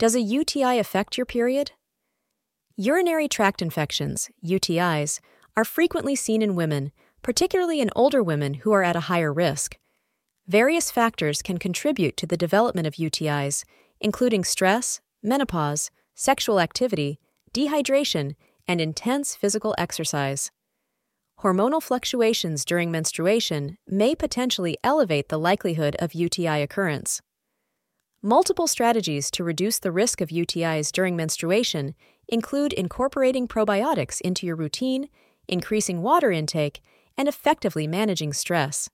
Does a UTI affect your period? Urinary tract infections, UTIs, are frequently seen in women, particularly in older women who are at a higher risk. Various factors can contribute to the development of UTIs, including stress, menopause, sexual activity, dehydration, and intense physical exercise. Hormonal fluctuations during menstruation may potentially elevate the likelihood of UTI occurrence. Multiple strategies to reduce the risk of UTIs during menstruation include incorporating probiotics into your routine, increasing water intake, and effectively managing stress.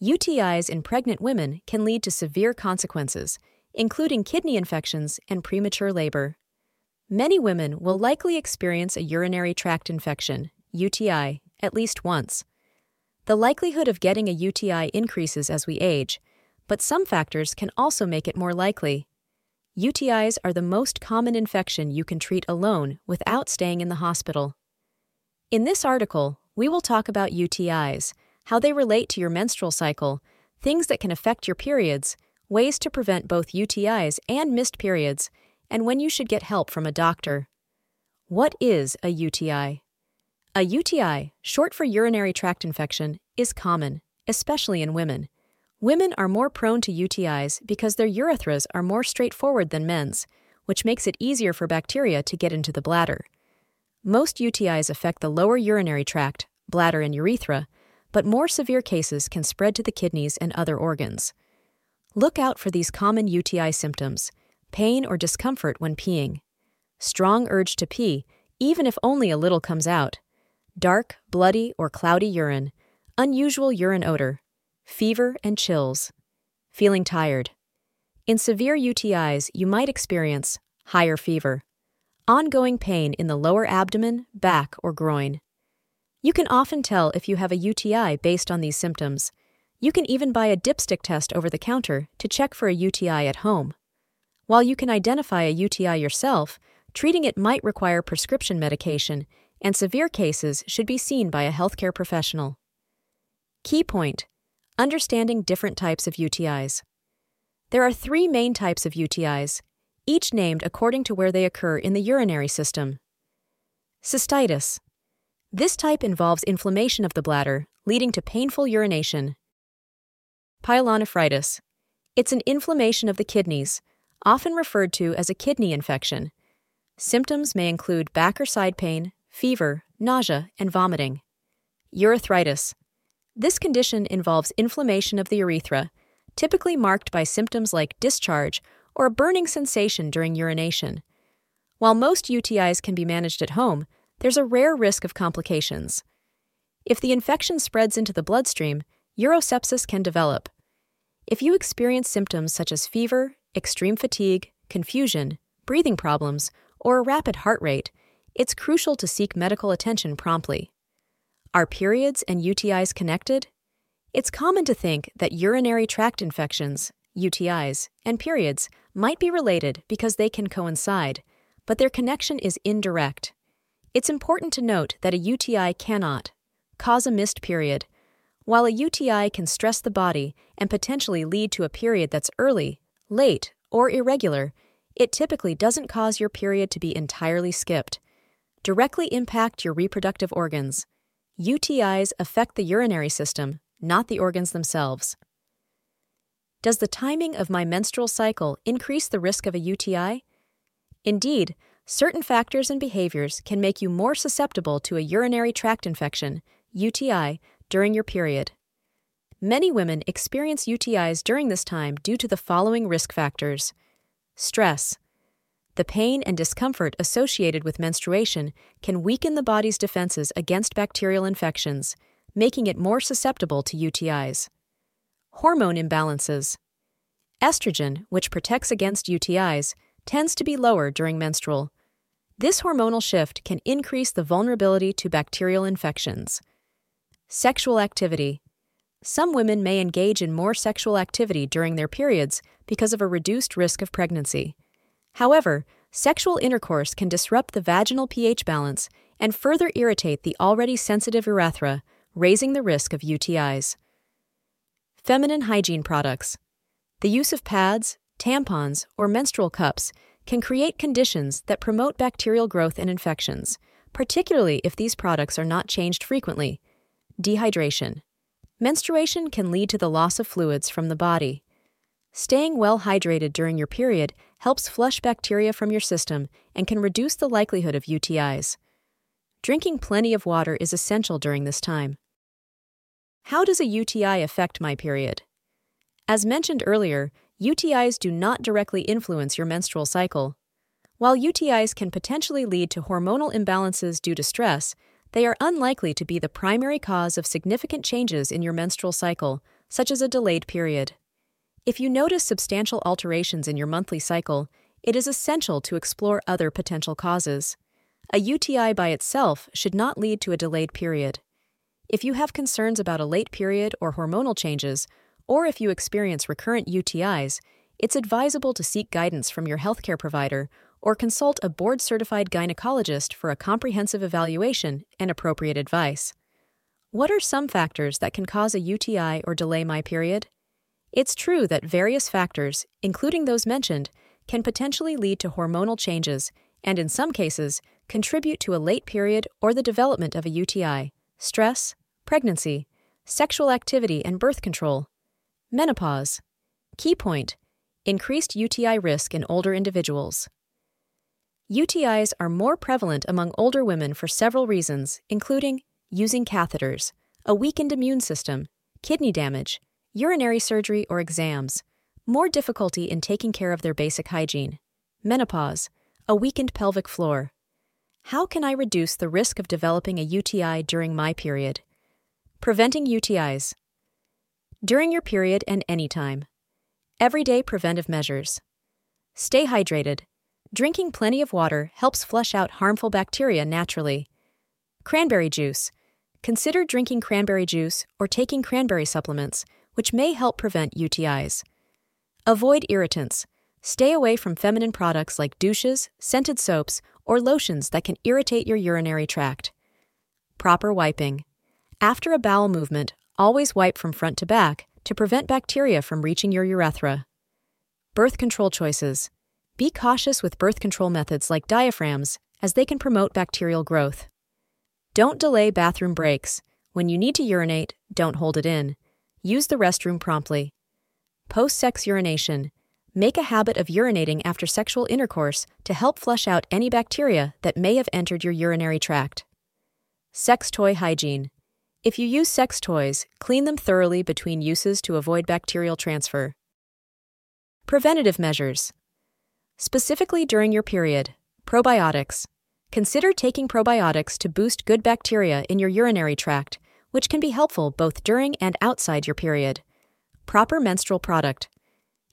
UTIs in pregnant women can lead to severe consequences, including kidney infections and premature labor. Many women will likely experience a urinary tract infection, UTI, at least once. The likelihood of getting a UTI increases as we age, but some factors can also make it more likely. UTIs are the most common infection you can treat alone without staying in the hospital. In this article, we will talk about UTIs, how they relate to your menstrual cycle, things that can affect your periods, ways to prevent both UTIs and missed periods, and when you should get help from a doctor. What is a UTI? A UTI, short for urinary tract infection, is common, especially in women. Women are more prone to UTIs because their urethras are more straightforward than men's, which makes it easier for bacteria to get into the bladder. Most UTIs affect the lower urinary tract, bladder, and urethra, but more severe cases can spread to the kidneys and other organs. Look out for these common UTI symptoms pain or discomfort when peeing, strong urge to pee, even if only a little comes out dark, bloody, or cloudy urine, unusual urine odor, fever and chills, feeling tired. In severe UTIs, you might experience higher fever, ongoing pain in the lower abdomen, back, or groin. You can often tell if you have a UTI based on these symptoms. You can even buy a dipstick test over the counter to check for a UTI at home. While you can identify a UTI yourself, treating it might require prescription medication and severe cases should be seen by a healthcare professional. Key point Understanding different types of UTIs. There are three main types of UTIs, each named according to where they occur in the urinary system. Cystitis. This type involves inflammation of the bladder, leading to painful urination. Pyelonephritis. It's an inflammation of the kidneys, often referred to as a kidney infection. Symptoms may include back or side pain, fever, nausea, and vomiting. Urethritis. This condition involves inflammation of the urethra, typically marked by symptoms like discharge or a burning sensation during urination. While most UTIs can be managed at home, there's a rare risk of complications. If the infection spreads into the bloodstream, urosepsis can develop. If you experience symptoms such as fever, extreme fatigue, confusion, breathing problems, or a rapid heart rate, it's crucial to seek medical attention promptly. Are periods and UTIs connected? It's common to think that urinary tract infections, UTIs, and periods might be related because they can coincide, but their connection is indirect. It's important to note that a UTI cannot cause a missed period. While a UTI can stress the body and potentially lead to a period that's early, late, or irregular, it typically doesn't cause your period to be entirely skipped directly impact your reproductive organs. UTIs affect the urinary system, not the organs themselves. Does the timing of my menstrual cycle increase the risk of a UTI? Indeed, certain factors and behaviors can make you more susceptible to a urinary tract infection, UTI, during your period. Many women experience UTIs during this time due to the following risk factors stress, the pain and discomfort associated with menstruation can weaken the body's defenses against bacterial infections, making it more susceptible to UTIs. Hormone imbalances. Estrogen, which protects against UTIs, tends to be lower during menstrual. This hormonal shift can increase the vulnerability to bacterial infections. Sexual activity. Some women may engage in more sexual activity during their periods because of a reduced risk of pregnancy. However, sexual intercourse can disrupt the vaginal pH balance and further irritate the already sensitive urethra, raising the risk of UTIs. Feminine hygiene products. The use of pads, tampons, or menstrual cups can create conditions that promote bacterial growth and infections, particularly if these products are not changed frequently. Dehydration. Menstruation can lead to the loss of fluids from the body. Staying well hydrated during your period helps flush bacteria from your system and can reduce the likelihood of UTIs. Drinking plenty of water is essential during this time. How does a UTI affect my period? As mentioned earlier, UTIs do not directly influence your menstrual cycle. While UTIs can potentially lead to hormonal imbalances due to stress, they are unlikely to be the primary cause of significant changes in your menstrual cycle, such as a delayed period. If you notice substantial alterations in your monthly cycle, it is essential to explore other potential causes. A UTI by itself should not lead to a delayed period. If you have concerns about a late period or hormonal changes, or if you experience recurrent UTIs, it's advisable to seek guidance from your healthcare provider or consult a board certified gynecologist for a comprehensive evaluation and appropriate advice. What are some factors that can cause a UTI or delay my period? It's true that various factors, including those mentioned, can potentially lead to hormonal changes and, in some cases, contribute to a late period or the development of a UTI, stress, pregnancy, sexual activity and birth control, menopause. Key point increased UTI risk in older individuals. UTIs are more prevalent among older women for several reasons, including using catheters, a weakened immune system, kidney damage, urinary surgery or exams, more difficulty in taking care of their basic hygiene, menopause, a weakened pelvic floor, how can I reduce the risk of developing a UTI during my period? Preventing UTIs. During your period and anytime. Everyday preventive measures. Stay hydrated. Drinking plenty of water helps flush out harmful bacteria naturally. Cranberry juice. Consider drinking cranberry juice or taking cranberry supplements, which may help prevent UTIs. Avoid irritants. Stay away from feminine products like douches, scented soaps, or lotions that can irritate your urinary tract. Proper wiping. After a bowel movement, always wipe from front to back to prevent bacteria from reaching your urethra. Birth control choices. Be cautious with birth control methods like diaphragms, as they can promote bacterial growth. Don't delay bathroom breaks. When you need to urinate, don't hold it in. Use the restroom promptly. Post sex urination. Make a habit of urinating after sexual intercourse to help flush out any bacteria that may have entered your urinary tract. Sex toy hygiene. If you use sex toys, clean them thoroughly between uses to avoid bacterial transfer. Preventative measures. Specifically during your period, probiotics. Consider taking probiotics to boost good bacteria in your urinary tract, which can be helpful both during and outside your period. Proper menstrual product.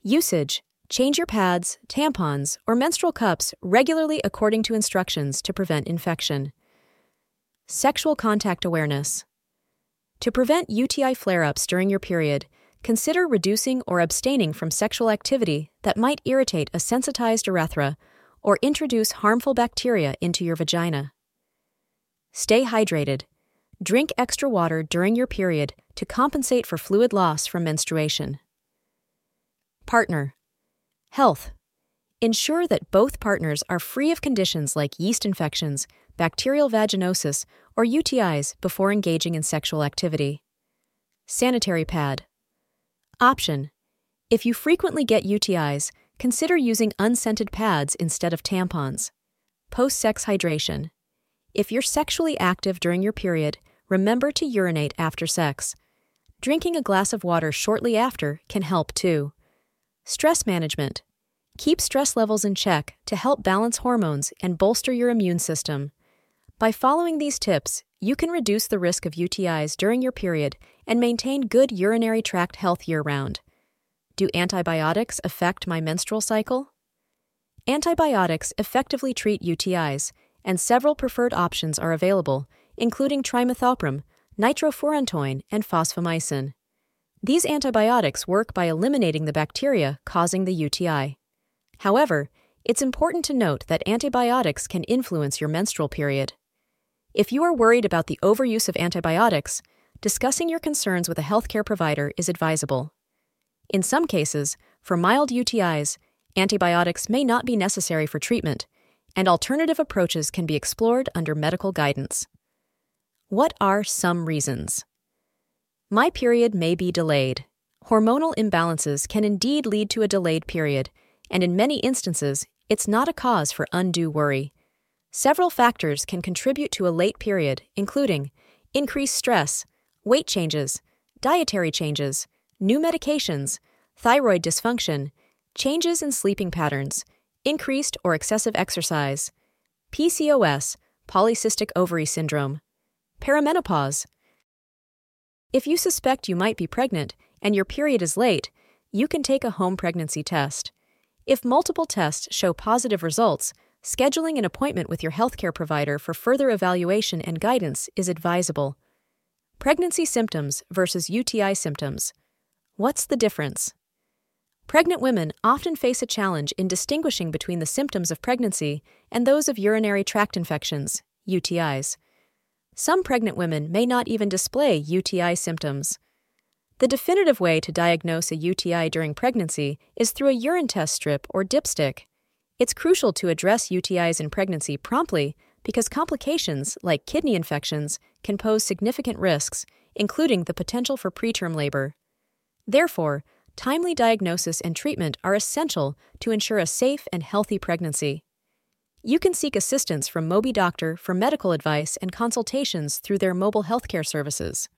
Usage Change your pads, tampons, or menstrual cups regularly according to instructions to prevent infection. Sexual contact awareness. To prevent UTI flare ups during your period, consider reducing or abstaining from sexual activity that might irritate a sensitized urethra or introduce harmful bacteria into your vagina. Stay hydrated. Drink extra water during your period to compensate for fluid loss from menstruation. Partner. Health. Ensure that both partners are free of conditions like yeast infections, bacterial vaginosis, or UTIs before engaging in sexual activity. Sanitary pad. Option. If you frequently get UTIs, consider using unscented pads instead of tampons. Post sex hydration. If you're sexually active during your period, remember to urinate after sex. Drinking a glass of water shortly after can help too. Stress management. Keep stress levels in check to help balance hormones and bolster your immune system. By following these tips, you can reduce the risk of UTIs during your period and maintain good urinary tract health year round. Do antibiotics affect my menstrual cycle? Antibiotics effectively treat UTIs, and several preferred options are available, including trimethoprim, nitrofurantoin, and fosfomycin. These antibiotics work by eliminating the bacteria causing the UTI. However, it's important to note that antibiotics can influence your menstrual period. If you are worried about the overuse of antibiotics, discussing your concerns with a healthcare provider is advisable. In some cases, for mild UTIs, Antibiotics may not be necessary for treatment, and alternative approaches can be explored under medical guidance. What are some reasons? My period may be delayed. Hormonal imbalances can indeed lead to a delayed period, and in many instances, it's not a cause for undue worry. Several factors can contribute to a late period, including increased stress, weight changes, dietary changes, new medications, thyroid dysfunction, changes in sleeping patterns, increased or excessive exercise, PCOS, polycystic ovary syndrome, perimenopause. If you suspect you might be pregnant and your period is late, you can take a home pregnancy test. If multiple tests show positive results, scheduling an appointment with your healthcare provider for further evaluation and guidance is advisable. Pregnancy symptoms versus UTI symptoms. What's the difference? Pregnant women often face a challenge in distinguishing between the symptoms of pregnancy and those of urinary tract infections, UTIs. Some pregnant women may not even display UTI symptoms. The definitive way to diagnose a UTI during pregnancy is through a urine test strip or dipstick. It's crucial to address UTIs in pregnancy promptly because complications, like kidney infections, can pose significant risks, including the potential for preterm labor. Therefore, timely diagnosis and treatment are essential to ensure a safe and healthy pregnancy. You can seek assistance from MobiDoctor for medical advice and consultations through their mobile healthcare services.